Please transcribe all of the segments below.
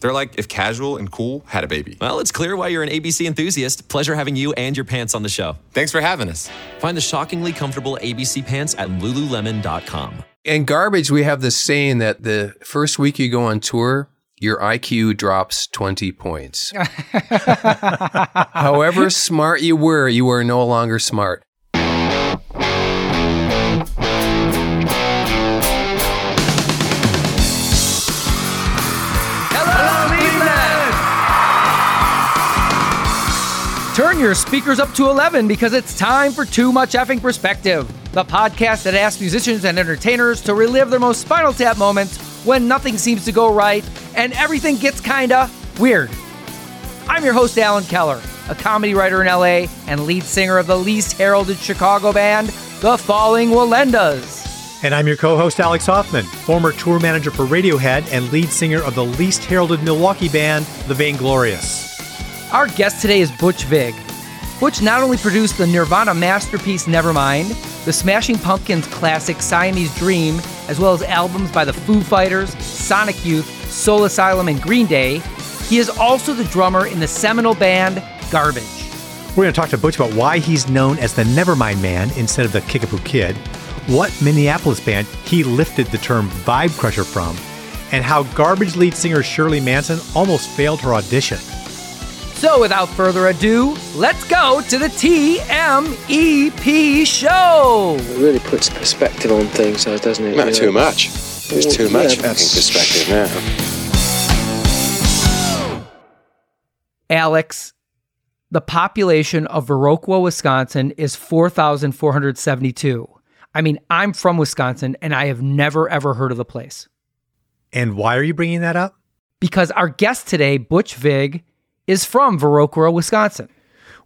They're like if casual and cool had a baby. Well, it's clear why you're an ABC enthusiast. Pleasure having you and your pants on the show. Thanks for having us. Find the shockingly comfortable ABC pants at lululemon.com. In garbage, we have this saying that the first week you go on tour, your IQ drops 20 points. However smart you were, you are no longer smart. Your speakers up to 11 because it's time for Too Much Effing Perspective, the podcast that asks musicians and entertainers to relive their most spinal tap moments when nothing seems to go right and everything gets kinda weird. I'm your host, Alan Keller, a comedy writer in LA and lead singer of the least heralded Chicago band, The Falling Wallendas. And I'm your co host, Alex Hoffman, former tour manager for Radiohead and lead singer of the least heralded Milwaukee band, The Vainglorious. Our guest today is Butch Vig. Butch not only produced the Nirvana masterpiece Nevermind, the Smashing Pumpkins classic Siamese Dream, as well as albums by the Foo Fighters, Sonic Youth, Soul Asylum, and Green Day, he is also the drummer in the seminal band Garbage. We're going to talk to Butch about why he's known as the Nevermind Man instead of the Kickapoo Kid, what Minneapolis band he lifted the term Vibe Crusher from, and how Garbage lead singer Shirley Manson almost failed her audition. So, without further ado, let's go to the TMEP show. It really puts perspective on things, though, doesn't it? Not You too much. There's Well, too much yeah, having but- perspective now. Alex, the population of Viroqua, Wisconsin is 4,472. I mean, I'm from Wisconsin and I have never ever heard of the place. And why are you bringing that up? Because our guest today, Butch Vig, is from Viroqua, Wisconsin.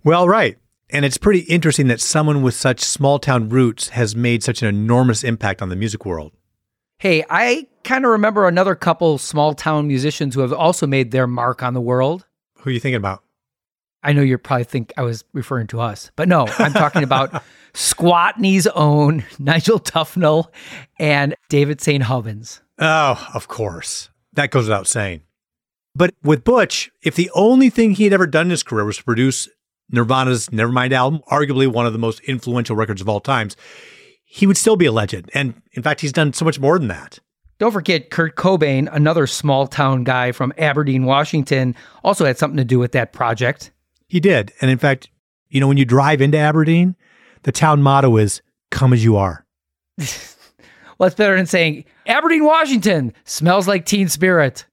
Well, right. And it's pretty interesting that someone with such small town roots has made such an enormous impact on the music world. Hey, I kind of remember another couple small town musicians who have also made their mark on the world. Who are you thinking about? I know you probably think I was referring to us, but no, I'm talking about Squatney's own Nigel Tufnel and David St. Hubbins. Oh, of course. That goes without saying. But with Butch, if the only thing he had ever done in his career was to produce Nirvana's Nevermind album, arguably one of the most influential records of all times, he would still be a legend. And in fact, he's done so much more than that. Don't forget Kurt Cobain, another small town guy from Aberdeen, Washington, also had something to do with that project. He did. And in fact, you know, when you drive into Aberdeen, the town motto is come as you are. Well, it's better than saying Aberdeen, Washington smells like teen spirit.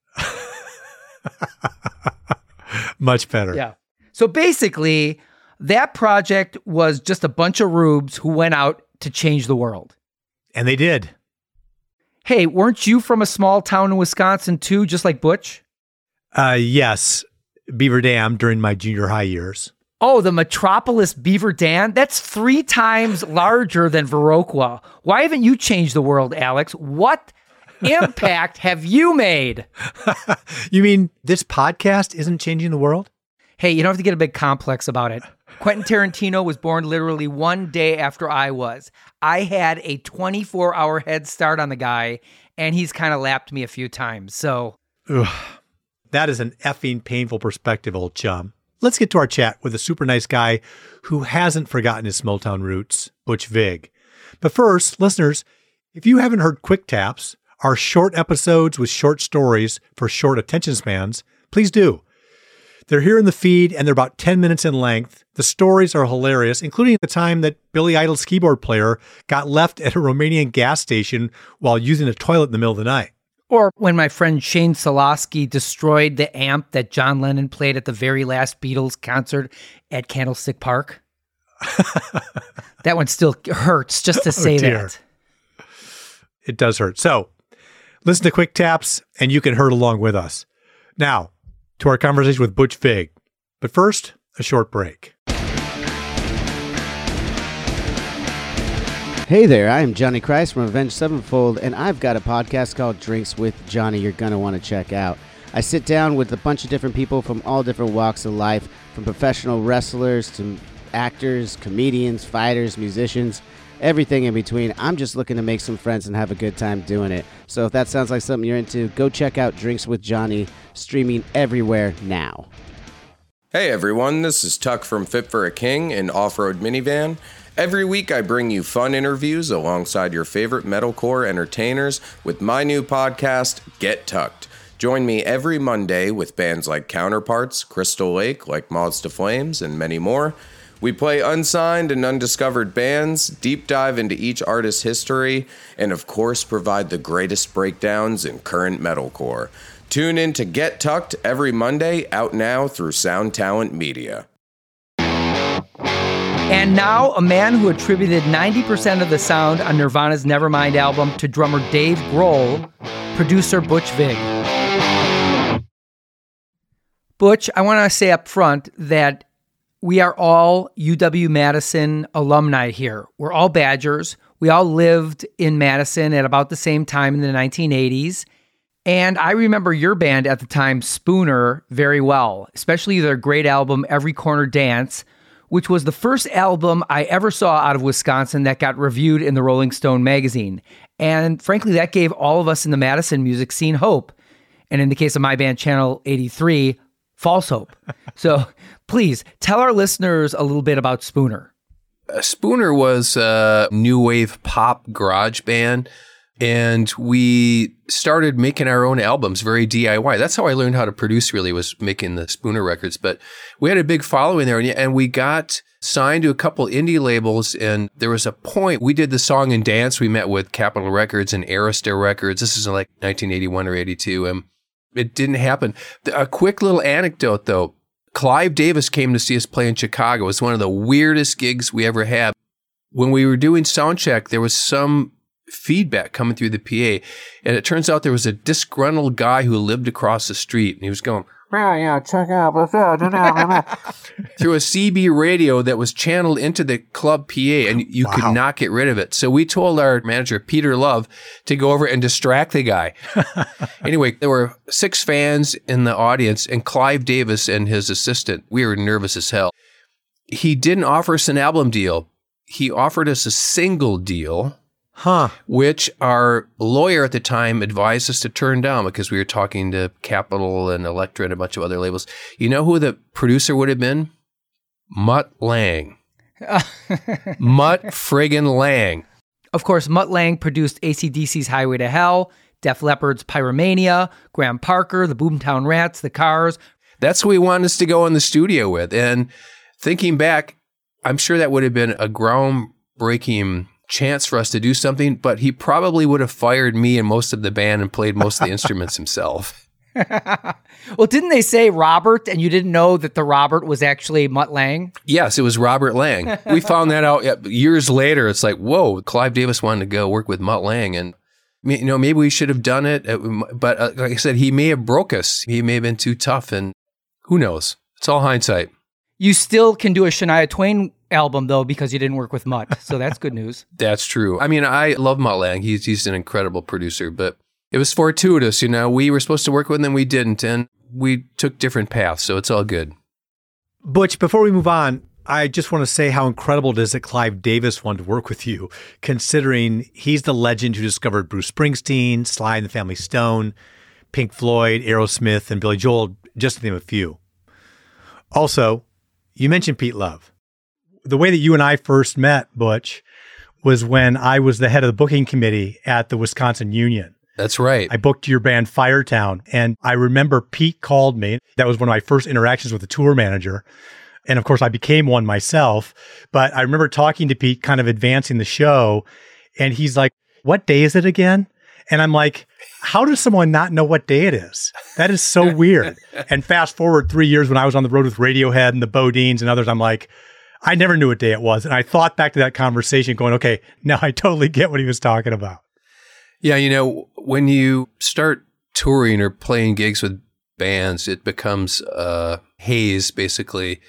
Much better. Yeah. So basically, that project was just a bunch of rubes who went out to change the world. And they did. Hey, weren't you from a small town in Wisconsin too, just like Butch? Uh, yes, Beaver Dam during my junior high years. Oh, the Metropolis Beaver Dam? That's three times larger than Viroqua. Why haven't you changed the world, Alex? What impact have you made? You mean this podcast isn't changing the world? Hey, you don't have to get a big complex about it. Quentin Tarantino was born literally one day after I was. I had a 24 hour head start on the guy, and he's kind of lapped me a few times. So, That is an effing painful perspective, old chum. Let's get to our chat with a super nice guy who hasn't forgotten his small town roots, Butch Vig. But first, listeners, if you haven't heard Quick Taps, our short episodes with short stories for short attention spans, please do. They're here in the feed and they're about 10 minutes in length. The stories are hilarious, including the time that Billy Idol's keyboard player got left at a Romanian gas station while using a toilet in the middle of the night. or when my friend Shane Solosky destroyed the amp that John Lennon played at the very last Beatles concert at Candlestick Park. that one still hurts just to oh, say dear. that. It does hurt. So listen to Quick Taps and you can hurt along with us. Now, to our conversation with Butch Vig. But first, a short break. Hey there, I am Johnny Christ from Avenged Sevenfold, and I've got a podcast called Drinks with Johnny you're going to want to check out. I sit down with a bunch of different people from all different walks of life, from professional wrestlers to actors, comedians, fighters, musicians, everything in between. I'm just looking to make some friends and have a good time doing it. So if that sounds like something you're into, go check out Drinks with Johnny, streaming everywhere now. Hey everyone, this is Tuck from Fit for a King, an off road minivan. Every week, I bring you fun interviews alongside your favorite metalcore entertainers with my new podcast, Get Tucked. Join me every Monday with bands like Counterparts, Crystal Lake, like Moths to Flames, and many more. We play unsigned and undiscovered bands, deep dive into each artist's history, and of course, provide the greatest breakdowns in current metalcore. Tune in to Get Tucked every Monday, out now through Sound Talent Media. And now, a man who attributed 90% of the sound on Nirvana's Nevermind album to drummer Dave Grohl, producer Butch Vig. Butch, I want to say up front that we are all UW Madison alumni here. We're all Badgers. We all lived in Madison at about the same time in the 1980s. And I remember your band at the time, Spooner, very well, especially their great album, Every Corner Dance, which was the first album I ever saw out of Wisconsin that got reviewed in the Rolling Stone magazine. And frankly, that gave all of us in the Madison music scene hope. And in the case of my band, Channel 83, false hope. so please tell our listeners a little bit about Spooner. Uh, Spooner was a new wave pop garage band and we started making our own albums very DIY. That's how I learned how to produce really was making the Spooner records. But we had a big following there and we got signed to a couple indie labels. And there was a point we did the song and dance. We met with Capitol Records and Arista Records. This is like 1981 or 82. And it didn't happen. A quick little anecdote though. Clive Davis came to see us play in Chicago. It was one of the weirdest gigs we ever had. When we were doing sound check, there was some feedback coming through the PA. And it turns out there was a disgruntled guy who lived across the street and he was going, check out through a CB radio that was channeled into the club PA and you wow. could not get rid of it. So we told our manager, Peter Love, to go over and distract the guy. anyway, there were six fans in the audience and Clive Davis and his assistant. We were nervous as hell. He didn't offer us an album deal. He offered us a single deal Huh. Which our lawyer at the time advised us to turn down because we were talking to Capitol and Elektra and a bunch of other labels. You know who the producer would have been? Mutt Lange. Mutt friggin' Lange. Of course, Mutt Lange produced ACDC's Highway to Hell, Def Leppard's Pyromania, Graham Parker, the Boomtown Rats, the Cars. That's who he wanted us to go in the studio with. And thinking back, I'm sure that would have been a groundbreaking chance for us to do something, but he probably would have fired me and most of the band and played most of the instruments himself. well, didn't they say Robert and you didn't know that the Robert was actually Mutt Lange? Yes, it was Robert Lange. we found that out years later. It's like, whoa, Clive Davis wanted to go work with Mutt Lange. And, you know, maybe we should have done it. Uh, but uh, like I said, he may have broke us. He may have been too tough. And who knows? It's all hindsight. You still can do a Shania Twain album though because you didn't work with Mutt. So that's good news. that's true. I mean, I love Mutt Lange. He's he's an incredible producer, but it was fortuitous, you know. We were supposed to work with him, and we didn't, and we took different paths, so it's all good. Butch, before we move on, I just want to say how incredible it is that Clive Davis wanted to work with you, considering he's the legend who discovered Bruce Springsteen, Sly and the Family Stone, Pink Floyd, Aerosmith, and Billy Joel, just to name a few. Also, you mentioned Pete Love the way that you and I first met, Butch, was when I was the head of the booking committee at the Wisconsin Union. That's right. I booked your band Firetown. And I remember Pete called me. That was one of my first interactions with the tour manager. And of course, I became one myself. But I remember talking to Pete, kind of advancing the show. And he's like, What day is it again? And I'm like, How does someone not know what day it is? That is so weird. And fast forward three years when I was on the road with Radiohead and the BoDeans and others, I'm like, I never knew what day it was. And I thought back to that conversation going, okay, now I totally get what he was talking about. Yeah. You know, when you start touring or playing gigs with bands, it becomes a haze basically.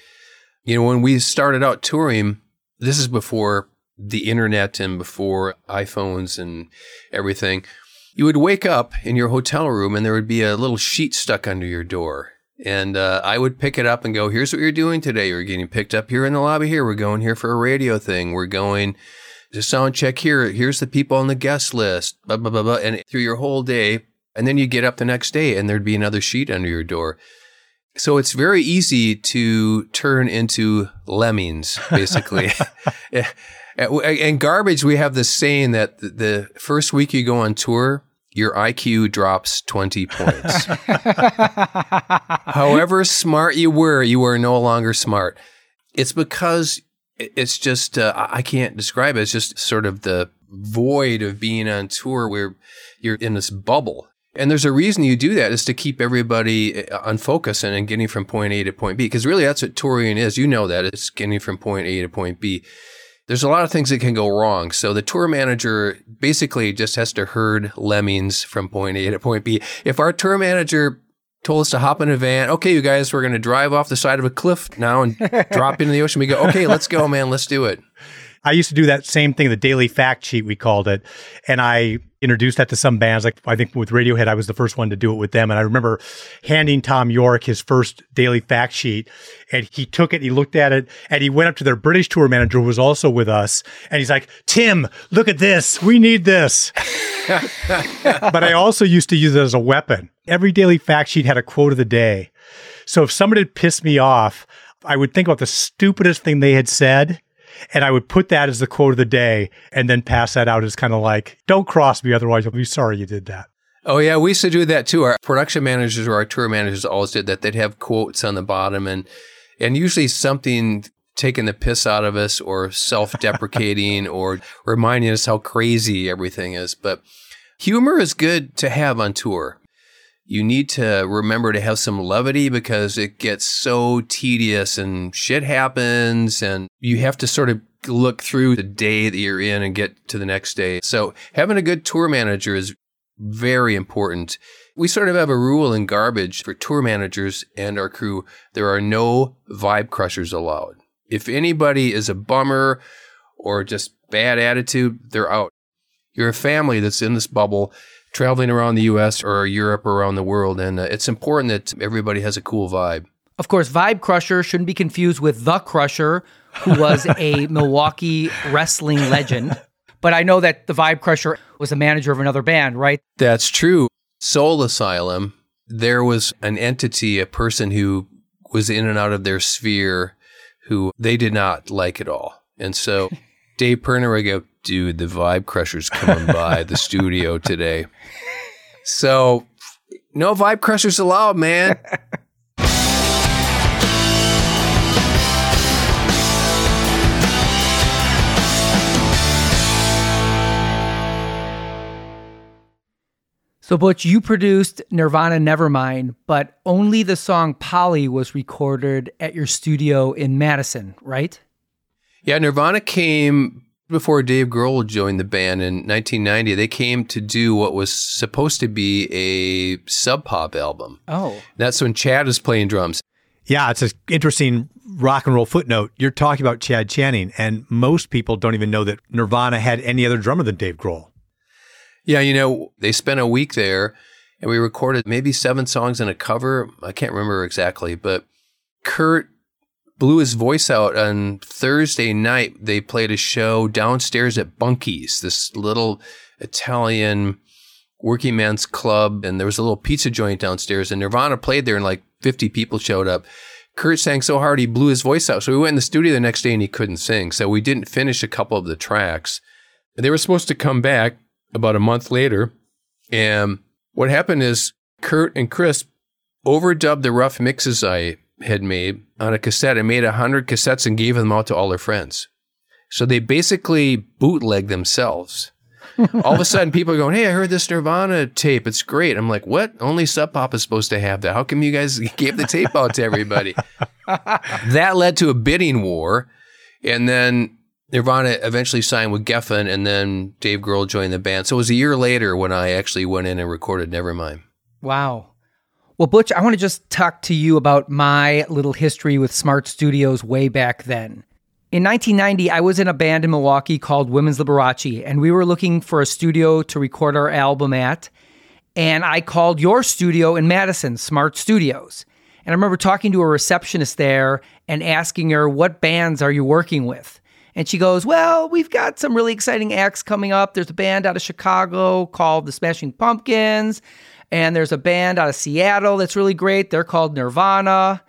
You know, when we started out touring, this is before the internet and before iPhones and everything, you would wake up in your hotel room and there would be a little sheet stuck under your door. And uh, I would pick it up and go, here's what you're doing today. You're getting picked up here in the lobby here. We're going here for a radio thing. We're going to sound check here. Here's the people on the guest list. Blah, blah, blah, blah. And through your whole day. And then you get up the next day and there'd be another sheet under your door. So it's very easy to turn into lemmings, basically. and garbage, we have this saying that the first week you go on tour, your IQ drops 20 points. However smart you were, you are no longer smart. It's because it's just, uh, I can't describe it. It's just sort of the void of being on tour where you're in this bubble. And there's a reason you do that is to keep everybody uh, on focus and, and getting from point A to point B. Because really that's what touring is. You know that. It's getting from point A to point B there's a lot of things that can go wrong. So the tour manager basically just has to herd lemmings from point A to point B. If our tour manager told us to hop in a van, okay, you guys, we're going to drive off the side of a cliff now and drop into the ocean. We go, okay, let's go, man, let's do it. I used to do that same thing, the daily fact sheet, we called it. And I introduced that to some bands. Like I think with Radiohead, I was the first one to do it with them. And I remember handing Thom Yorke his first daily fact sheet and he took it, he looked at it and he went up to their British tour manager who was also with us. And he's like, Tim, look at this. We need this. but I also used to use it as a weapon. Every daily fact sheet had a quote of the day. So if somebody had pissed me off, I would think about the stupidest thing they had said and I would put that as the quote of the day and then pass that out as kind of like, don't cross me, otherwise I'll be sorry you did that. Oh, yeah. We used to do that too. Our production managers or our tour managers always did that. They'd have quotes on the bottom and, and usually something taking the piss out of us or self deprecating or reminding us how crazy everything is. But humor is good to have on tour you need to remember to have some levity because it gets so tedious and shit happens and you have to sort of look through the day that you're in and get to the next day. So having a good tour manager is very important. We sort of have a rule in garbage for tour managers and our crew. There are no vibe crushers allowed. If anybody is a bummer or just bad attitude, they're out. You're a family that's in this bubble traveling around the US or Europe or around the world. And uh, it's important that everybody has a cool vibe. Of course, Vibe Crusher shouldn't be confused with The Crusher, who was a Milwaukee wrestling legend. But I know that the Vibe Crusher was a manager of another band, right? That's true. Soul Asylum, there was an entity, a person who was in and out of their sphere who they did not like at all. And so Dave Pirner would go, dude, the Vibe Crusher's coming by the studio today. So, no Vibe Crushers allowed, man. So, Butch, you produced Nirvana Nevermind, but only the song Polly was recorded at your studio in Madison, right? Yeah, Nirvana came before Dave Grohl joined the band in 1990. They came to do what was supposed to be a sub pop album. Oh. That's when Chad was playing drums. Yeah, it's an interesting rock and roll footnote. You're talking about Chad Channing, and most people don't even know that Nirvana had any other drummer than Dave Grohl. Yeah, you know, they spent a week there and we recorded maybe seven songs and a cover. I can't remember exactly, but Kurt blew his voice out on Thursday night. They played a show downstairs at Bunky's, this little Italian working man's club, and there was a little pizza joint downstairs. And Nirvana played there, and like 50 people showed up. Kurt sang so hard he blew his voice out. So we went in the studio the next day and he couldn't sing. So we didn't finish a couple of the tracks. They were supposed to come back about a month later. And what happened is Kurt and Chris overdubbed the rough mixes I had made on a cassette and made a hundred cassettes and gave them out to all their friends. So they basically bootleg themselves. all of a sudden, people are going, "Hey, I heard this Nirvana tape. It's great." I'm like, "What? Only Sub Pop is supposed to have that. How come you guys gave the tape out to everybody?" that led to a bidding war, and then Nirvana eventually signed with Geffen, and then Dave Grohl joined the band. So it was a year later when I actually went in and recorded Nevermind. Wow. Well, Butch, I want to just talk to you about my little history with Smart Studios way back then. In 1990, I was in a band in Milwaukee called Women's Liberace, and we were looking for a studio to record our album at. And I called your studio in Madison, Smart Studios. And I remember talking to a receptionist there and asking her, What bands are you working with? And she goes, Well, we've got some really exciting acts coming up. There's a band out of Chicago called the Smashing Pumpkins, and there's a band out of Seattle that's really great. They're called Nirvana.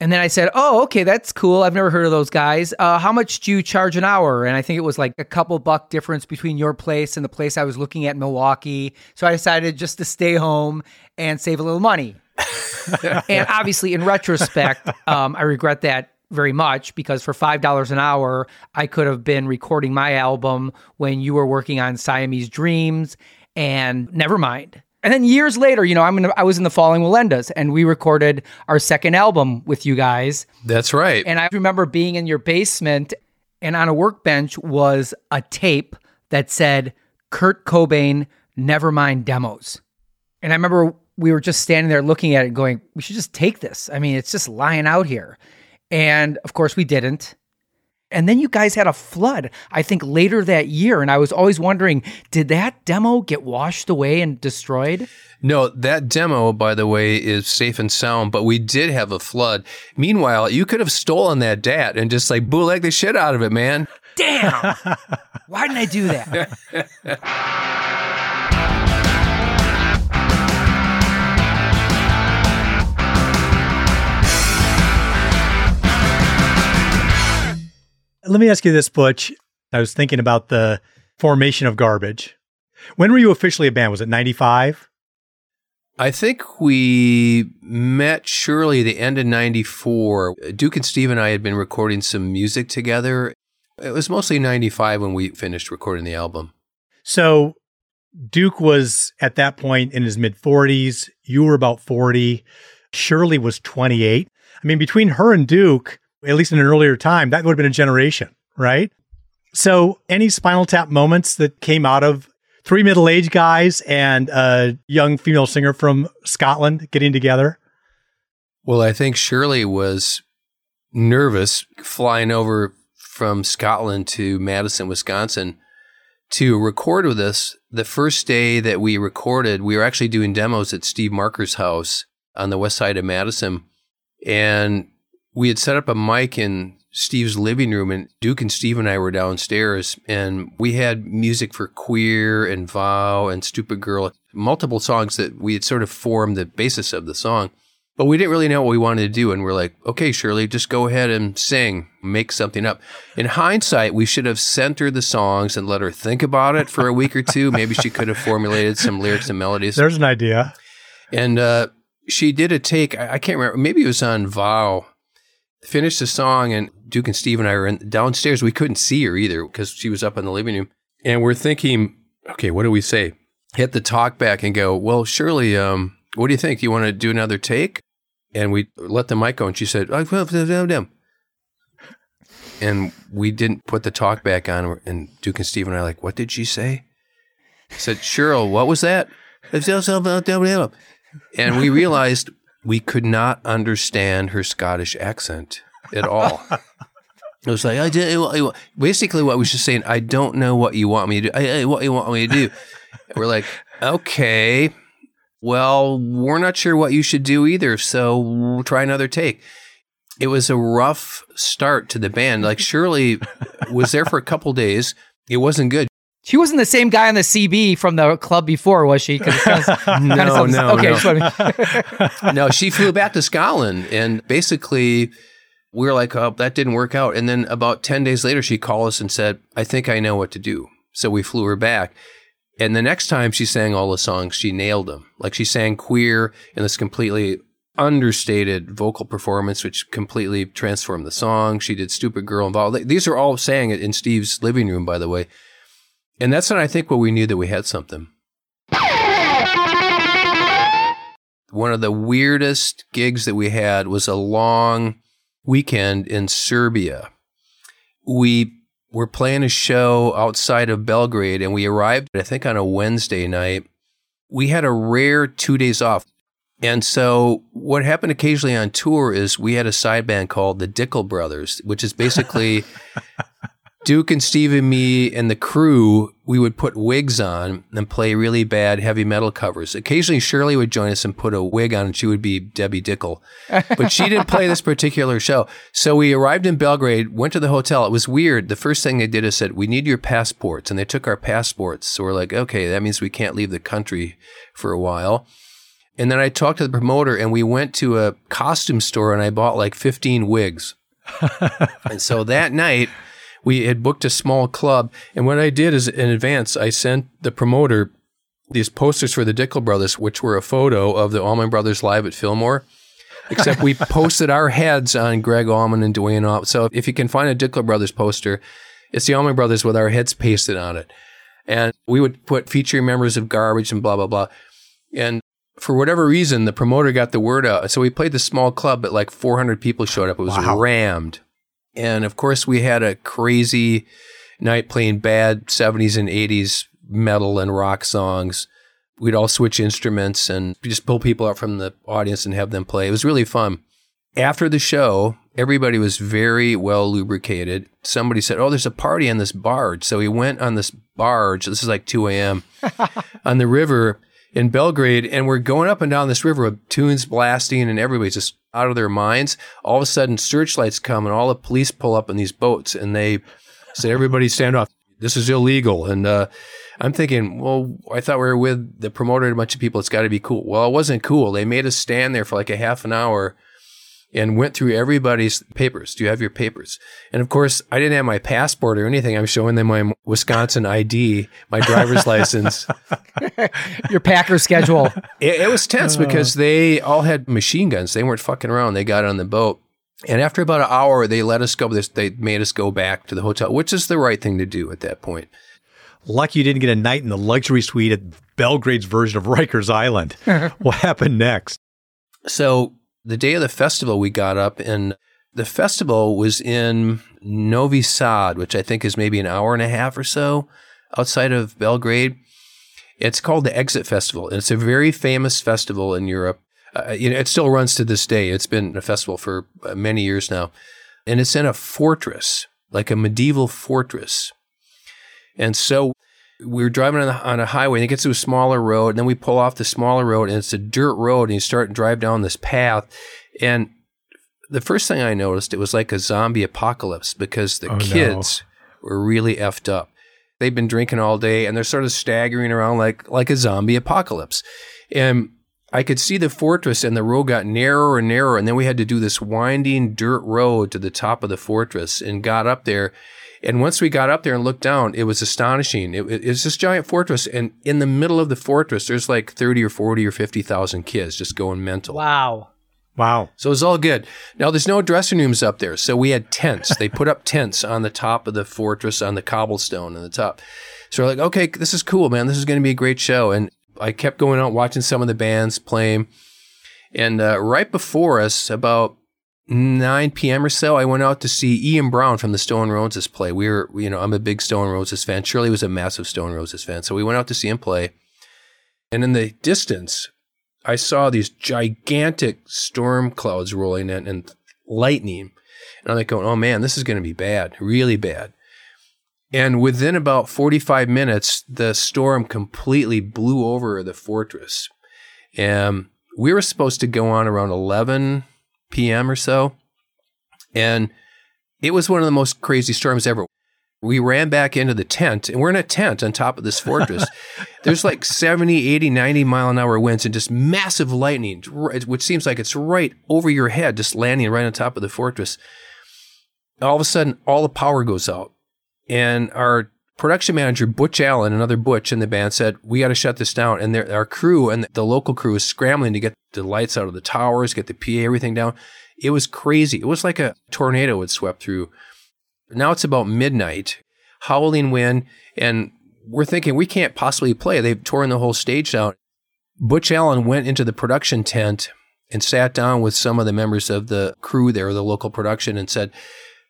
And then I said, Oh, okay, that's cool. I've never heard of those guys. Uh, how much do you charge an hour? And I think it was like a couple buck difference between your place and the place I was looking at in Milwaukee. So I decided just to stay home and save a little money. and obviously, in retrospect, um, I regret that very much because for $5 an hour, I could have been recording my album when you were working on Siamese Dreams and Nevermind. And then years later, you know, I'm gonna, I was in the Falling Wallendas and we recorded our second album with you guys. That's right. And I remember being in your basement and on a workbench was a tape that said Kurt Cobain Nevermind demos. And I remember we were just standing there looking at it going, we should just take this. I mean, it's just lying out here. And of course, we didn't. And then you guys had a flood, I think later that year. And I was always wondering, did that demo get washed away and destroyed? No, that demo, by the way, is safe and sound, but we did have a flood. Meanwhile, you could have stolen that DAT and just like bootleg the shit out of it, man. Damn. Why didn't I do that? Let me ask you this, Butch. I was thinking about the formation of garbage. When were you officially a band? Was it 95? I think we met Shirley the end of 94. Duke and Steve and I had been recording some music together. It was mostly 95 when we finished recording the album. So Duke was at that point in his mid 40s. You were about 40. Shirley was 28. I mean, between her and Duke, at least in an earlier time, that would have been a generation, right? So, any Spinal Tap moments that came out of three middle aged guys and a young female singer from Scotland getting together? Well, I think Shirley was nervous flying over from Scotland to Madison, Wisconsin to record with us. The first day that we recorded, we were actually doing demos at Steve Marker's house on the west side of Madison. And we had set up a mic in Steve's living room, and Duke and Steve and I were downstairs, and we had music for Queer and Vow and Stupid Girl, multiple songs that we had sort of formed the basis of the song. But we didn't really know what we wanted to do. And we're like, okay, Shirley, just go ahead and sing, make something up. In hindsight, we should have sent her the songs and let her think about it for a week or two. Maybe she could have formulated some lyrics and melodies. There's an idea. And uh, she did a take, I, I can't remember, maybe it was on Vow. Finished the song, and Duke and Steve and I were in, downstairs. We couldn't see her either because she was up in the living room. And we're thinking, okay, what do we say? Hit the talk back and go, well, Shirley, um, what do you think? Do you want to do another take? And we let the mic go, and she said, oh. And we didn't put the talk back on. And Duke and Steve and I are like, what did she say? I said, Cheryl, what was that? And we realized we could not understand her Scottish accent at all. It was like I did. Basically, what we was just saying, I don't know what you want me to do. I, I, what you want me to do? we're like, okay, well, we're not sure what you should do either. So we'll try another take. It was a rough start to the band. Like Shirley was there for a couple days. It wasn't good. She wasn't the same guy on the CB from the club before, was she? no, sounds, no, okay, no. no, she flew back to Scotland, and basically, we were like, "Oh, that didn't work out." And then about ten days later, she called us and said, "I think I know what to do." So we flew her back, and the next time she sang all the songs, she nailed them. Like she sang "Queer" in this completely understated vocal performance, which completely transformed the song. She did "Stupid Girl" involved. These are all sang it in Steve's living room, by the way. And that's when I think when we knew that we had something. One of the weirdest gigs that we had was a long weekend in Serbia. We were playing a show outside of Belgrade and we arrived, I think, on a Wednesday night. We had a rare two days off. And so what happened occasionally on tour is we had a side band called the Dickel Brothers, which is basically Duke and Steve and me and the crew, we would put wigs on and play really bad heavy metal covers. Occasionally Shirley would join us and put a wig on and she would be Debbie Dickel. But she didn't play this particular show. So we arrived in Belgrade, went to the hotel. It was weird. The first thing they did is said, We need your passports. And they took our passports. So we're like, okay, that means we can't leave the country for a while. And then I talked to the promoter and we went to a costume store and I bought like 15 wigs. and so that night we had booked a small club. And what I did is in advance, I sent the promoter these posters for the Dickel Brothers, which were a photo of the Allman Brothers live at Fillmore. Except we posted our heads on Gregg Allman and Duane Allman. So if you can find a Dickel Brothers poster, it's the Allman Brothers with our heads pasted on it. And we would put featuring members of Garbage and blah, blah, blah. And for whatever reason, the promoter got the word out. So we played the small club, but like 400 people showed up. It was Wow. rammed. And of course, we had a crazy night playing bad 70s and 80s metal and rock songs. We'd all switch instruments and just pull people out from the audience and have them play. It was really fun. After the show, everybody was very well lubricated. Somebody said, Oh, there's a party on this barge. So we went on this barge. This is like 2 a.m. on the river in Belgrade, and we're going up and down this river with tunes blasting, and everybody's just out of their minds. All of a sudden, searchlights come, and all the police pull up in these boats, and they say, "Everybody, stand off! This is illegal." And uh, I'm thinking, well, I thought we were with the promoter and a bunch of people. It's got to be cool. Well, it wasn't cool. They made us stand there for like a half an hour and went through everybody's papers. Do you have your papers? And of course, I didn't have my passport or anything. I'm showing them my Wisconsin ID, my driver's license. Your Packer schedule. It, it was tense uh. because they all had machine guns. They weren't fucking around. They got on the boat. And after about an hour, they let us go. They made us go back to the hotel, which is the right thing to do at that point. Lucky you didn't get a night in the luxury suite at Belgrade's version of Rikers Island. what happened next? So the day of the festival, we got up and the festival was in Novi Sad, which I think is maybe an hour and a half or so outside of Belgrade. It's called the Exit Festival, and it's a very famous festival in Europe. Uh, you know, it still runs to this day. It's been a festival for uh, many years now, and it's in a fortress, like a medieval fortress. And so we were driving on, the, on a highway and it gets to a smaller road and then we pull off the smaller road and it's a dirt road and you start to drive down this path and the first thing I noticed it was like a zombie apocalypse because the Oh, no. kids were really effed up. They've been drinking all day and they're sort of staggering around like like a zombie apocalypse. And I could see the fortress and the road got narrower and narrower and then we had to do this winding dirt road to the top of the fortress and got up there and once we got up there and looked down, it was astonishing. It, it- it's this giant fortress, and in the middle of the fortress, there's like thirty or forty or fifty thousand kids just going mental. Wow. Wow. So it was all good. Now there's no dressing rooms up there, so we had tents. they put up tents on the top of the fortress on the cobblestone on the top. So we're like, okay, this is cool, man. This is going to be a great show. And I kept going out watching some of the bands playing. And uh, right before us, about 9 p.m. or so, I went out to see Ian Brown from the Stone Roses play. We were, you know, I'm a big Stone Roses fan. Shirley was a massive Stone Roses fan. So we went out to see him play. And in the distance, I saw these gigantic storm clouds rolling in and lightning. And I'm like going, oh man, this is going to be bad, really bad. And within about 45 minutes, the storm completely blew over the fortress. And we were supposed to go on around 11 p.m. or so. And it was one of the most crazy storms ever. We ran back into the tent, and we're in a tent on top of this fortress. There's like 70, 80, 90 mile an hour winds and just massive lightning, which seems like it's right over your head, just landing right on top of the fortress. All of a sudden, all the power goes out. And our production manager, Butch Allen, another Butch in the band, said, We got to shut this down. And our crew and the local crew is scrambling to get the lights out of the towers, get the PA, everything down. It was crazy. It was like a tornado had swept through. Now it's about midnight, howling wind, and we're thinking we can't possibly play. They've torn the whole stage down. Butch Allen went into the production tent and sat down with some of the members of the crew there, the local production, and said,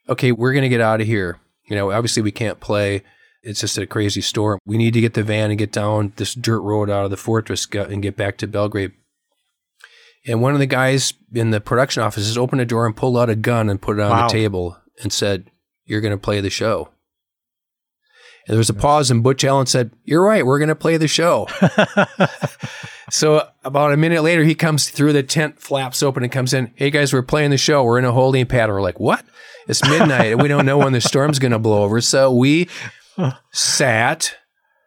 Okay, we're going to get out of here. You know, obviously we can't play. It's just a crazy storm. We need to get the van and get down this dirt road out of the fortress and get back to Belgrade. And one of the guys in the production offices opened a door and pulled out a gun and put it on Wow. the table and said, You're going to play the show. And there was a pause, and Butch Allen said, You're right, we're going to play the show. so about a minute later, he comes through the tent, flaps open, and comes in. Hey guys, we're playing the show. We're in a holding pattern. We're like, What? It's midnight, and we don't know when the storm's going to blow over. So we sat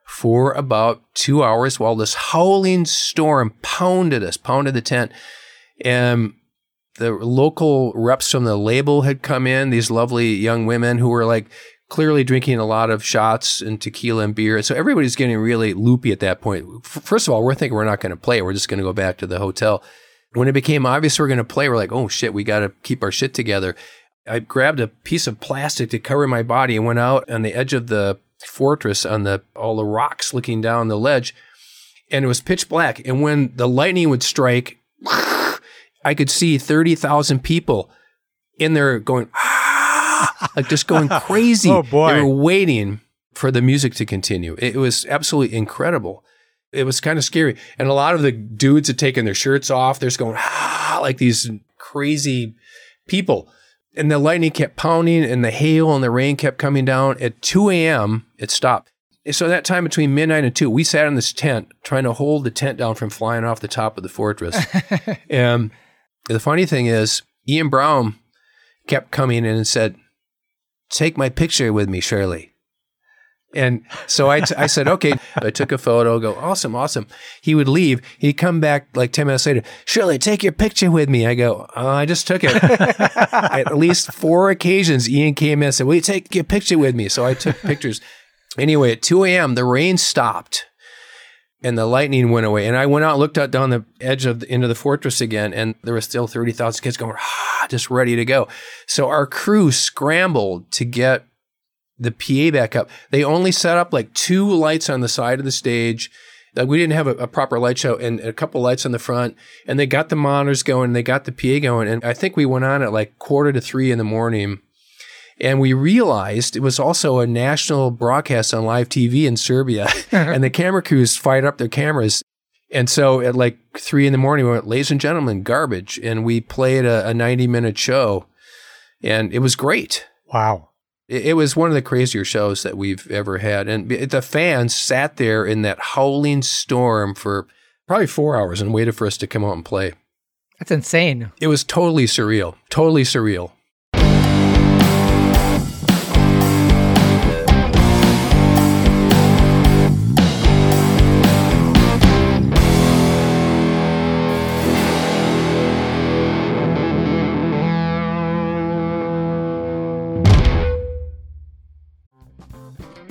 for about two hours while this howling storm pounded us, pounded the tent. And the local reps from the label had come in, these lovely young women who were like clearly drinking a lot of shots and tequila and beer. So everybody's getting really loopy at that point. First of all, we're thinking we're not going to play. We're just going to go back to the hotel. When it became obvious we're going to play, we're like, oh shit, we got to keep our shit together. I grabbed a piece of plastic to cover my body and went out on the edge of the fortress on the all the rocks looking down the ledge and it was pitch black and when the lightning would strike I could see 30,000 people in there going "Ah," like just going crazy. Oh, boy. They were waiting for the music to continue. It was absolutely incredible. It was kind of scary. And a lot of the dudes had taken their shirts off. They're just going ah, like these crazy people. And the lightning kept pounding and the hail and the rain kept coming down. At 2 a.m., it stopped. So that time between midnight and 2, we sat in this tent trying to hold the tent down from flying off the top of the fortress. and the funny thing is, Ian Brown kept coming in and said, Take my picture with me, Shirley. And so I, t- I said, okay. I took a photo, go, awesome, awesome. He would leave. He'd come back like 10 minutes later, Shirley, take your picture with me. I go, oh, I just took it. At least four occasions, Ian came in and said, will you take your picture with me? So I took pictures. Anyway, at 2 a.m., the rain stopped and the lightning went away. And I went out, and looked out down the edge of the, into the fortress again, and there were still 30,000 kids going, ah, just ready to go. So our crew scrambled to get the PA back up. They only set up like two lights on the side of the stage. Like we didn't have a, a proper light show and a couple lights on the front. And they got the monitors going, they got the PA going. And I think we went on at like quarter to three in the morning. And we realized it was also a national broadcast on live TV in Serbia. and the camera crews fired up their cameras. And so at like three in the morning, we went, ladies and gentlemen, garbage. And we played a, a 90 minute show. And it was great. Wow. It, was one of the crazier shows that we've ever had. And the fans sat there in that howling storm for probably four hours and waited for us to come out and play. That's insane. It was totally surreal. Totally surreal.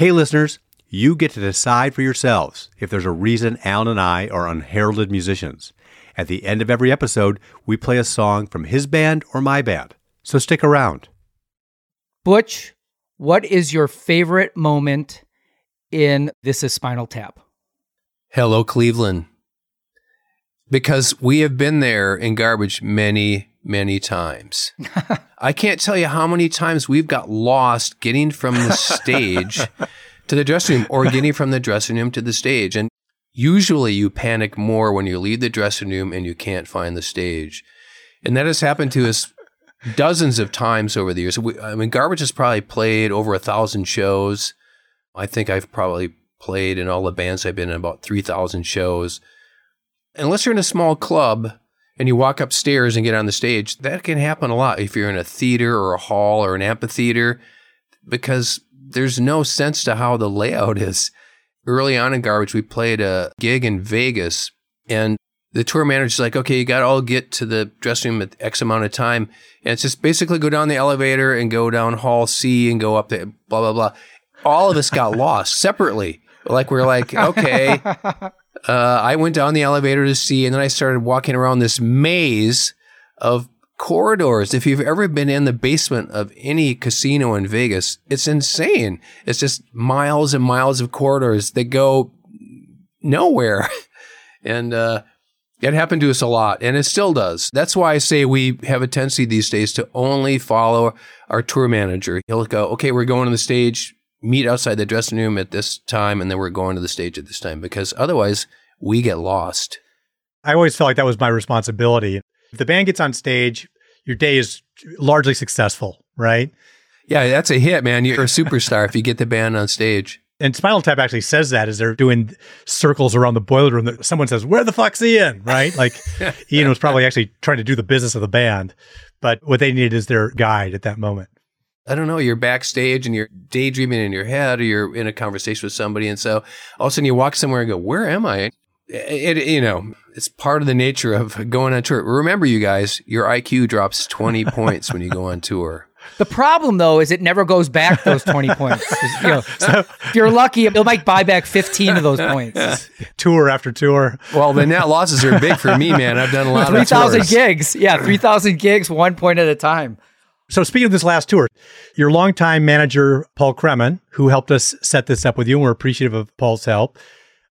Hey, listeners, you get to decide for yourselves if there's a reason Alan and I are unheralded musicians. At the end of every episode, we play a song from his band or my band. So stick around. Butch, what is your favorite moment in This is Spinal Tap? Hello, Cleveland. Because we have been there in garbage many, many times. I can't tell you how many times we've got lost getting from the stage to the dressing room or getting from the dressing room to the stage. And usually you panic more when you leave the dressing room and you can't find the stage. And that has happened to us dozens of times over the years. We, I mean, Garbage has probably played over a thousand shows. I think I've probably played in all the bands I've been in about 3,000 shows. Unless you're in a small club and you walk upstairs and get on the stage, that can happen a lot if you're in a theater or a hall or an amphitheater because there's no sense to how the layout is. Early on in Garbage, we played a gig in Vegas and the tour manager's like, okay, you got to all get to the dressing room at X amount of time. And it's just basically go down the elevator and go down hall C and go up the blah, blah, blah. All of us got lost separately. Like, we're like, okay. Uh, I went down the elevator to see, and then I started walking around this maze of corridors. If you've ever been in the basement of any casino in Vegas, it's insane. It's just miles and miles of corridors that go nowhere. and, uh, it happened to us a lot, and it still does. That's why I say we have a tendency these days to only follow our tour manager. He'll go, okay, we're going to the stage, meet outside the dressing room at this time, and then we're going to the stage at this time, because otherwise we get lost. I always felt like that was my responsibility. If the band gets on stage, your day is largely successful, right? Yeah, that's a hit, man. You're a superstar if you get the band on stage. And Spinal Tap actually says that as they're doing circles around the boiler room. That someone says, "Where the fuck's Ian?" Right? Like Ian was probably actually trying to do the business of the band, but what they needed is their guide at that moment. I don't know, you're backstage and you're daydreaming in your head or you're in a conversation with somebody. And so all of a sudden you walk somewhere and go, where am I? It, it, you know, it's part of the nature of going on tour. Remember, you guys, your IQ drops 20 points when you go on tour. The problem, though, is it never goes back those 20 points. You know, so if you're lucky, it might buy back 15 of those points. tour after tour. Well, the net losses are big for me, man. I've done a lot 3, of 3,000 gigs. Yeah, 3,000 gigs, one point at a time. So speaking of this last tour, your longtime manager, Paul Kremen, who helped us set this up with you, and we're appreciative of Paul's help,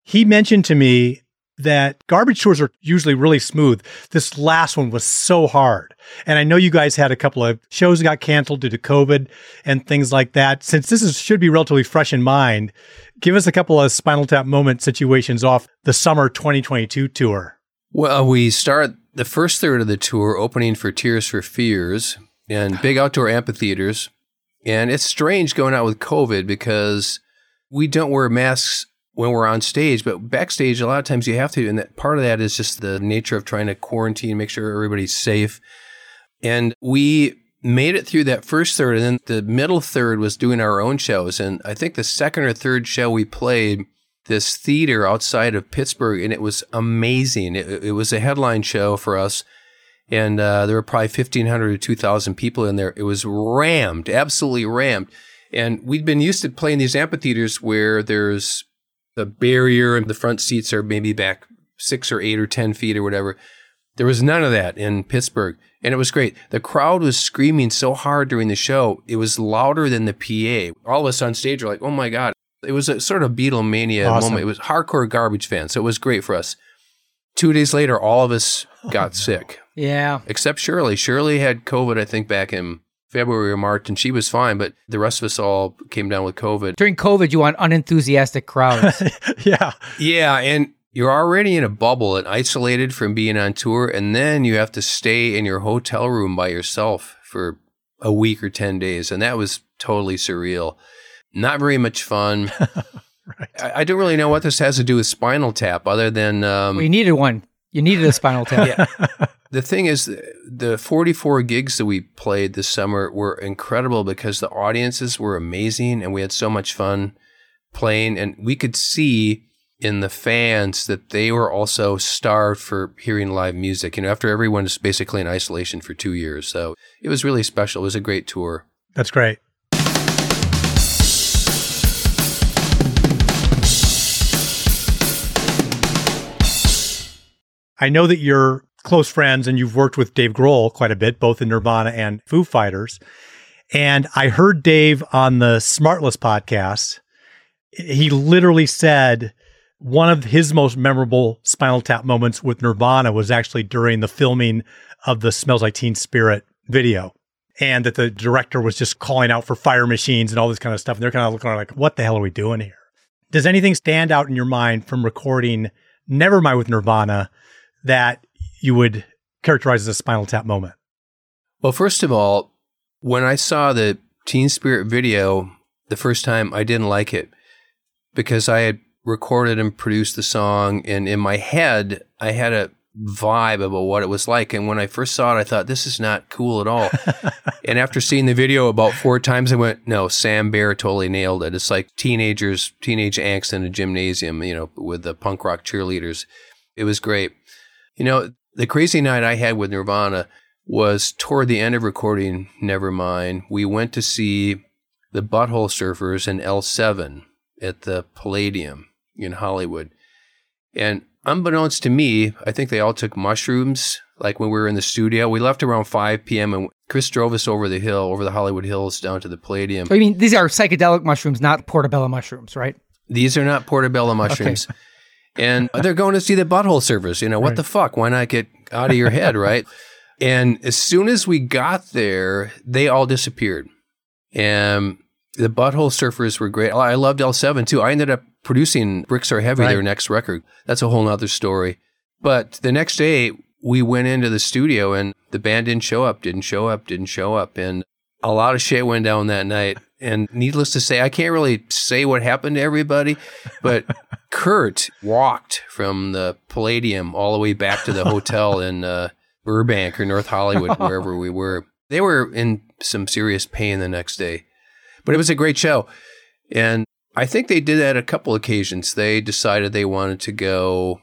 he mentioned to me that garbage tours are usually really smooth. This last one was so hard. And I know you guys had a couple of shows got canceled due to COVID and things like that. Since this is, should be relatively fresh in mind, give us a couple of Spinal Tap moment situations off the summer 2022 tour. Well, we start the first third of the tour opening for Tears for Fears and big outdoor amphitheaters. And it's strange going out with COVID because we don't wear masks when we're on stage, but backstage, a lot of times you have to. And that part of that is just the nature of trying to quarantine, make sure everybody's safe. And we made it through that first third. And then the middle third was doing our own shows. And I think the second or third show we played, this theater outside of Pittsburgh, and it was amazing. It, it was a headline show for us. And uh, there were probably 1,500 or 2,000 people in there. It was rammed, absolutely rammed. And we'd been used to playing these amphitheaters where there's the barrier and the front seats are maybe back six or eight or 10 feet or whatever. There was none of that in Pittsburgh. And it was great. The crowd was screaming so hard during the show. It was louder than the PA. All of us on stage were like, oh my God. It was a sort of Beatlemania Awesome. moment. It was hardcore garbage fans. So it was great for us. Two days later, all of us got sick, Yeah. except Shirley. Shirley had COVID, I think, back in February or March, and she was fine, but the rest of us all came down with COVID. During COVID, you want unenthusiastic crowds. yeah. Yeah, and you're already in a bubble and isolated from being on tour, and then you have to stay in your hotel room by yourself for a week or 10 days. And that was totally surreal. Not very much fun. I, I don't really know what this has to do with Spinal Tap other than. Um, well, you needed one. You needed a spinal tap. yeah. The thing is, the 44 gigs that we played this summer were incredible because the audiences were amazing and we had so much fun playing. And we could see in the fans that they were also starved for hearing live music. You know, after everyone was basically in isolation for two years. So it was really special. It was a great tour. That's great. I know that you're close friends and you've worked with Dave Grohl quite a bit, both in Nirvana and Foo Fighters. And I heard Dave on the Smartless podcast. He literally said one of his most memorable Spinal Tap moments with Nirvana was actually during the filming of the Smells Like Teen Spirit video. And that the director was just calling out for fire machines and all this kind of stuff. And they're kind of looking like, what the hell are we doing here? Does anything stand out in your mind from recording Nevermind with Nirvana that you would characterize as a Spinal Tap moment? Well, first of all, when I saw the Teen Spirit video the first time, I didn't like it because I had recorded and produced the song, and in my head, I had a vibe about what it was like. And when I first saw it, I thought, this is not cool at all. and after seeing the video about four times, I went, no, Sam Bayer totally nailed it. It's like teenagers, teenage angst in a gymnasium, you know, with the punk rock cheerleaders. It was great. You know, the crazy night I had with Nirvana was toward the end of recording Nevermind. We went to see the Butthole Surfers in L7 at the Palladium in Hollywood. And unbeknownst to me, I think they all took mushrooms. Like when we were in the studio, we left around 5 p.m. and Chris drove us over the hill, over the Hollywood Hills down to the Palladium. I mean, these are psychedelic mushrooms, not portobello mushrooms, right? These are not portobello mushrooms. Okay. And they're going to see the butthole surfers. You know, what right. the fuck? Why not get out of your head, right? And as soon as we got there, they all disappeared. And the butthole surfers were great. I loved L7 too. I ended up producing Bricks Are Heavy, right. their next record. That's a whole nother story. But the next day, we went into the studio and the band didn't show up, didn't show up, didn't show up. And a lot of shit went down that night. And needless to say, I can't really say what happened to everybody, but Kurt walked from the Palladium all the way back to the hotel in uh, Burbank or North Hollywood, wherever we were. They were in some serious pain the next day, but it was a great show. And I think they did that a couple occasions. They decided they wanted to go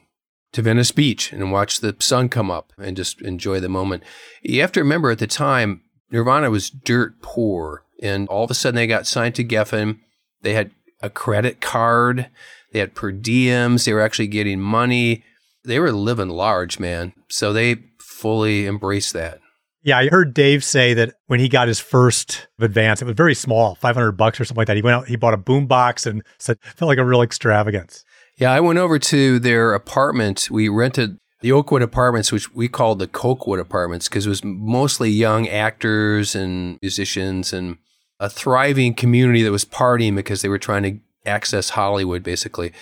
to Venice Beach and watch the sun come up and just enjoy the moment. You have to remember at the time, Nirvana was dirt poor. And all of a sudden they got signed to Geffen. They had a credit card. They had per diems. They were actually getting money. They were living large, man. So they fully embraced that. Yeah, I heard Dave say that when he got his first advance, it was very small, 500 bucks or something like that. He went out, he bought a boom box and said, felt like a real extravagance. Yeah, I went over to their apartment. We rented the Oakwood Apartments, which we called the Cokewood Apartments, because it was mostly young actors and musicians and a thriving community that was partying because they were trying to access Hollywood, basically.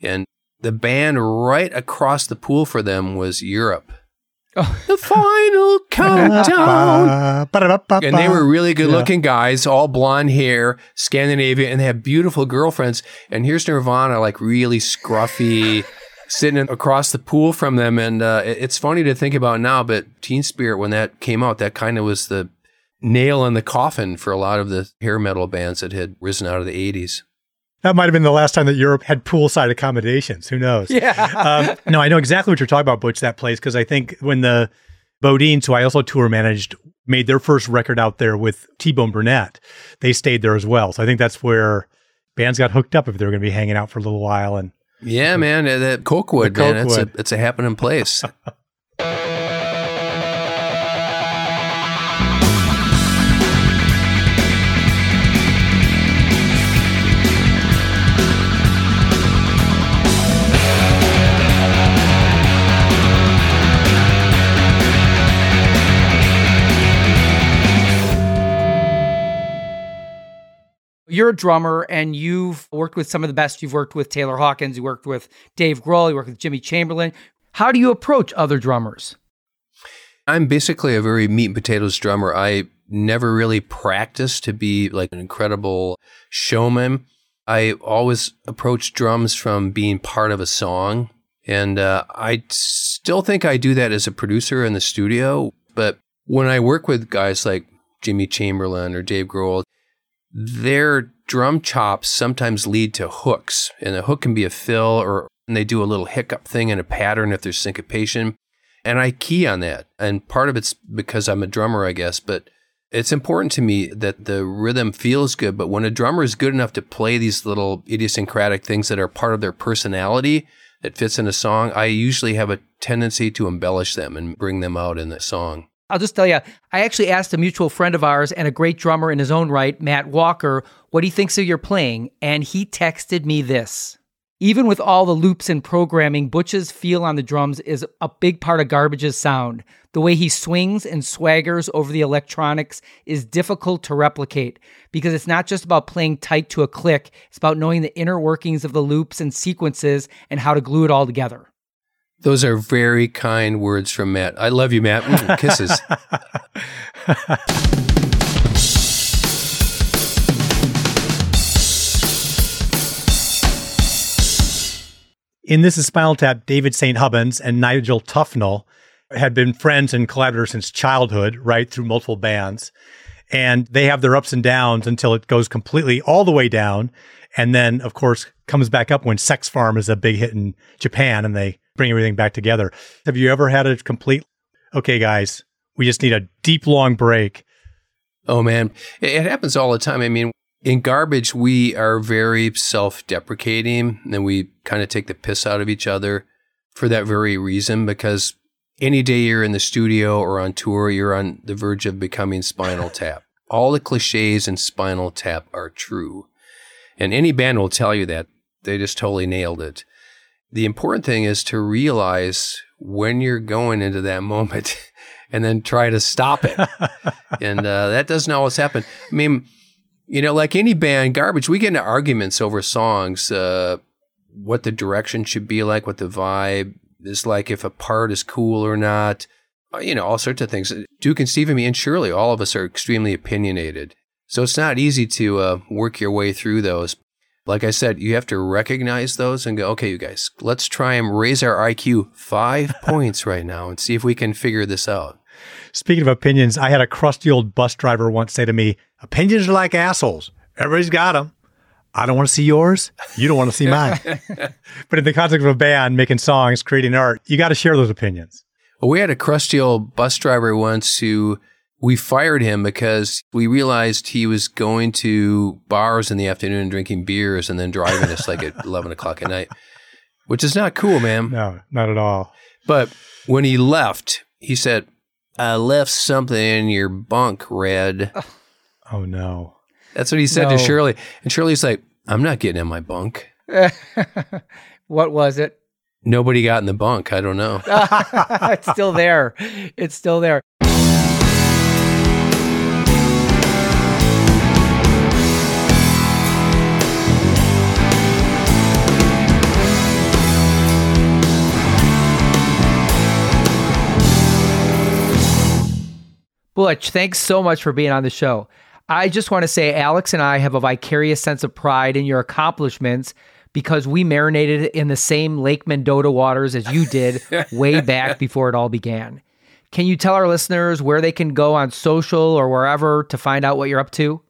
And the band right across the pool for them was Europe. Oh. The final countdown. and they were really good looking yeah. guys, all blonde hair, Scandinavia, and they had beautiful girlfriends. And here's Nirvana, like really scruffy, sitting across the pool from them. And uh, it's funny to think about now, but Teen Spirit, when that came out, that kind of was the nail in the coffin for a lot of the hair metal bands that had risen out of the 80s. That might have been the last time that Europe had poolside accommodations. Who knows? Yeah. um, no, I know exactly what you're talking about, Butch, that place, because I think when the BoDeans, who I also tour managed, made their first record out there with T Bone Burnett, they stayed there as well. So I think that's where bands got hooked up if they were going to be hanging out for a little while. And yeah, man, that Cokewood, man, it's a it's a happening place. You're a drummer and you've worked with some of the best. You've worked with Taylor Hawkins, you worked with Dave Grohl, you worked with Jimmy Chamberlin. How do you approach other drummers? I'm basically a very meat and potatoes drummer. I never really practiced to be like an incredible showman. I always approach drums from being part of a song. And uh, I still think I do that as a producer in the studio. But when I work with guys like Jimmy Chamberlin or Dave Grohl, their drum chops sometimes lead to hooks, and a hook can be a fill or they do a little hiccup thing in a pattern if there's syncopation. And I key on that. And part of it's because I'm a drummer, I guess, but it's important to me that the rhythm feels good. But when a drummer is good enough to play these little idiosyncratic things that are part of their personality that fits in a song, I usually have a tendency to embellish them and bring them out in the song. I'll just tell you, I actually asked a mutual friend of ours and a great drummer in his own right, Matt Walker, what he thinks of your playing, and he texted me this. Even with all the loops and programming, Butch's feel on the drums is a big part of Garbage's sound. The way he swings and swaggers over the electronics is difficult to replicate because it's not just about playing tight to a click, it's about knowing the inner workings of the loops and sequences and how to glue it all together. Those are very kind words from Matt. I love you, Matt. Mm, kisses. In This is Spinal Tap, David St. Hubbins and Nigel Tufnel had been friends and collaborators since childhood, right, through multiple bands. And they have their ups and downs until it goes completely all the way down. And then, of course, comes back up when Sex Farm is a big hit in Japan and they bring everything back together. Have you ever had a complete, okay, guys, we just need a deep, long break? Oh, man. It, happens all the time. I mean, in garbage, we are very self deprecating and we kind of take the piss out of each other for that very reason because any day you're in the studio or on tour, you're on the verge of becoming Spinal Tap. All the cliches in Spinal Tap are true. And any band will tell you that. They just totally nailed it. The important thing is to realize when you're going into that moment and then try to stop it. and uh, that doesn't always happen. I mean, you know, like any band, garbage, we get into arguments over songs, uh, what the direction should be like, what the vibe is like, if a part is cool or not, uh, you know, all sorts of things. Duke and Steve and me and Shirley, all of us are extremely opinionated. So it's not easy to uh, work your way through those. Like I said, you have to recognize those and go, okay, you guys, let's try and raise our IQ five points right now and see if we can figure this out. Speaking of opinions, I had a crusty old bus driver once say to me, Opinions are like assholes. Everybody's got them. I don't want to see yours. You don't want to see mine. but in the context of a band making songs, creating art, you got to share those opinions. Well, we had a crusty old bus driver once who we fired him because we realized he was going to bars in the afternoon drinking beers and then driving us like at 11 o'clock at night, which is not cool, man. No, not at all. But when he left, he said, I left something in your bunk, Red. Oh, no. That's what he said No. to Shirley. And Shirley's like, I'm not getting in my bunk. what was it? Nobody got in the bunk. I don't know. it's still there. It's still there. Butch, thanks so much for being on the show. I just want to say Alex and I have a vicarious sense of pride in your accomplishments because we marinated in the same Lake Mendota waters as you did way back before it all began. Can you tell our listeners where they can go on social or wherever to find out what you're up to?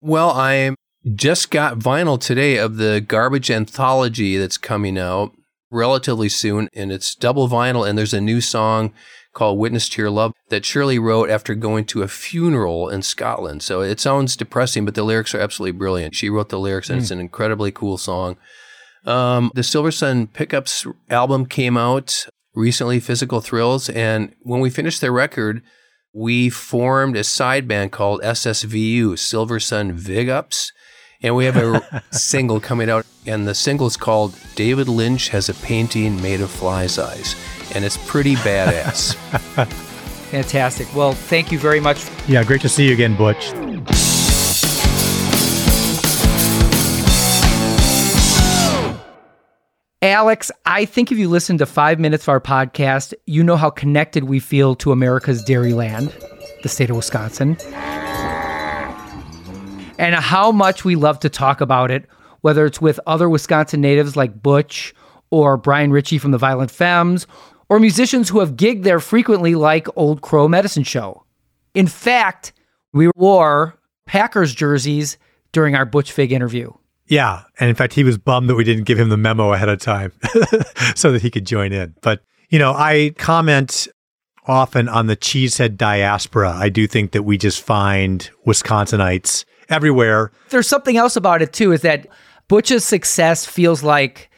Well, I just got vinyl today of the Garbage Anthology that's coming out relatively soon, and it's double vinyl, and there's a new song called Witness to Your Love that Shirley wrote after going to a funeral in Scotland. So it sounds depressing, but the lyrics are absolutely brilliant. She wrote the lyrics, and it's an incredibly cool song. Um, the Silver Sun Pickups album came out recently, Physical Thrills, and when we finished the record, we formed a side band called SSVU, Silver Sun Vig Ups. And we have a single coming out, and the single is called David Lynch Has a Painting Made of Fly's Eyes. And it's pretty badass. Fantastic. Well, thank you very much. Yeah, great to see you again, Butch. Alex, I think if you listen to five minutes of our podcast, you know how connected we feel to America's Dairyland, the state of Wisconsin, and how much we love to talk about it, whether it's with other Wisconsin natives like Butch or Brian Ritchie from the Violent Femmes, or musicians who have gigged there frequently like Old Crow Medicine Show. In fact, we wore Packers jerseys during our Butch Vig interview. Yeah. And in fact, he was bummed that we didn't give him the memo ahead of time so that he could join in. But, you know, I comment often on the cheesehead diaspora. I do think that we just find Wisconsinites everywhere. There's something else about it too, is that Butch's success feels like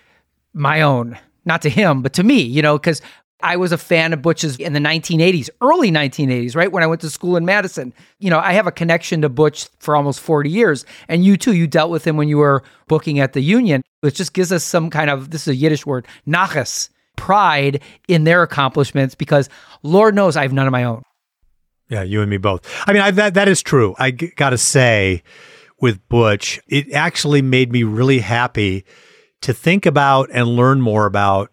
my own, not to him, but to me, you know, because I was a fan of Butch's in the 1980s, early 1980s, right? When I went to school in Madison. You know, I have a connection to Butch for almost 40 years. And you too, you dealt with him when you were booking at the Union, which just gives us some kind of, this is a Yiddish word, nachas, pride in their accomplishments because Lord knows I have none of my own. Yeah, you and me both. I mean, I, that that is true. I g- got to say, with Butch, it actually made me really happy to think about and learn more about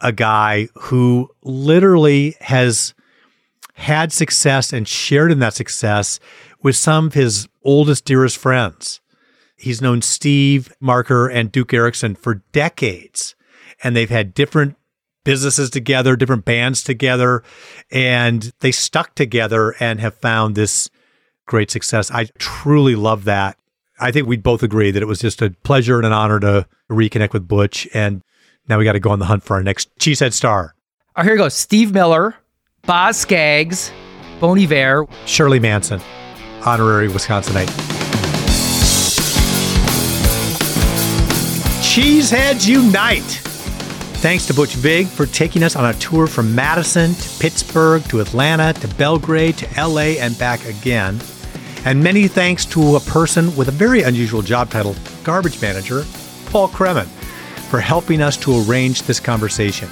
a guy who literally has had success and shared in that success with some of his oldest, dearest friends. He's known Steve Marker and Duke Erikson for decades. and they've had different businesses together, different bands together, and they stuck together and have found this great success. I truly love that. I think we'd both agree that it was just a pleasure and an honor to reconnect with Butch. And now we got to go on the hunt for our next Cheesehead star. Oh, here we go. Steve Miller, Boz Skaggs, Bon Iver, Shirley Manson, honorary Wisconsinite. Cheeseheads Unite! Thanks to Butch Vig for taking us on a tour from Madison to Pittsburgh to Atlanta to Belgrade to LA and back again. And many thanks to a person with a very unusual job title, Garbage Manager, Paul Kremen, for helping us to arrange this conversation.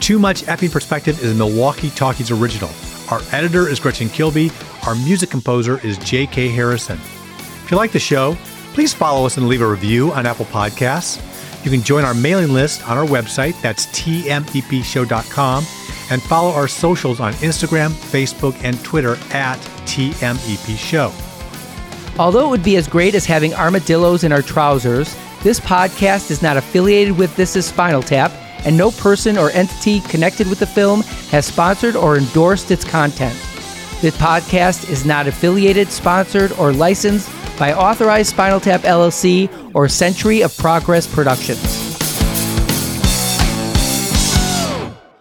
Too Much Effing Perspective is a Milwaukee Talkies original. Our editor is Gretchen Kilby. Our music composer is J.K. Harrison. If you like the show, please follow us and leave a review on Apple Podcasts. You can join our mailing list on our website, that's tmepshow.com, and follow our socials on Instagram, Facebook, and Twitter at TMEP Show. Although it would be as great as having armadillos in our trousers, this podcast is not affiliated with This Is Spinal Tap, and no person or entity connected with the film has sponsored or endorsed its content. This podcast is not affiliated, sponsored, or licensed by Authorized Spinal Tap LLC or Century of Progress Productions.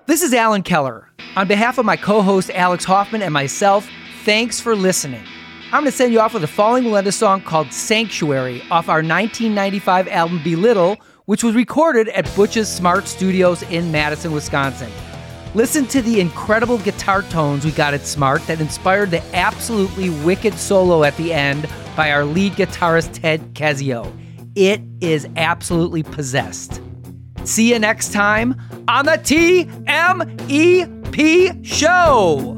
This is Alan Keller. On behalf of my co host Alex Hoffman and myself, thanks for listening. I'm going to send you off with a Falling Melinda song called Sanctuary off our 1995 album Belittle, which was recorded at Butch's Smart Studios in Madison, Wisconsin. Listen to the incredible guitar tones we got at Smart that inspired the absolutely wicked solo at the end by our lead guitarist Ted Kezio. It is absolutely possessed. See you next time on the TMEP Show.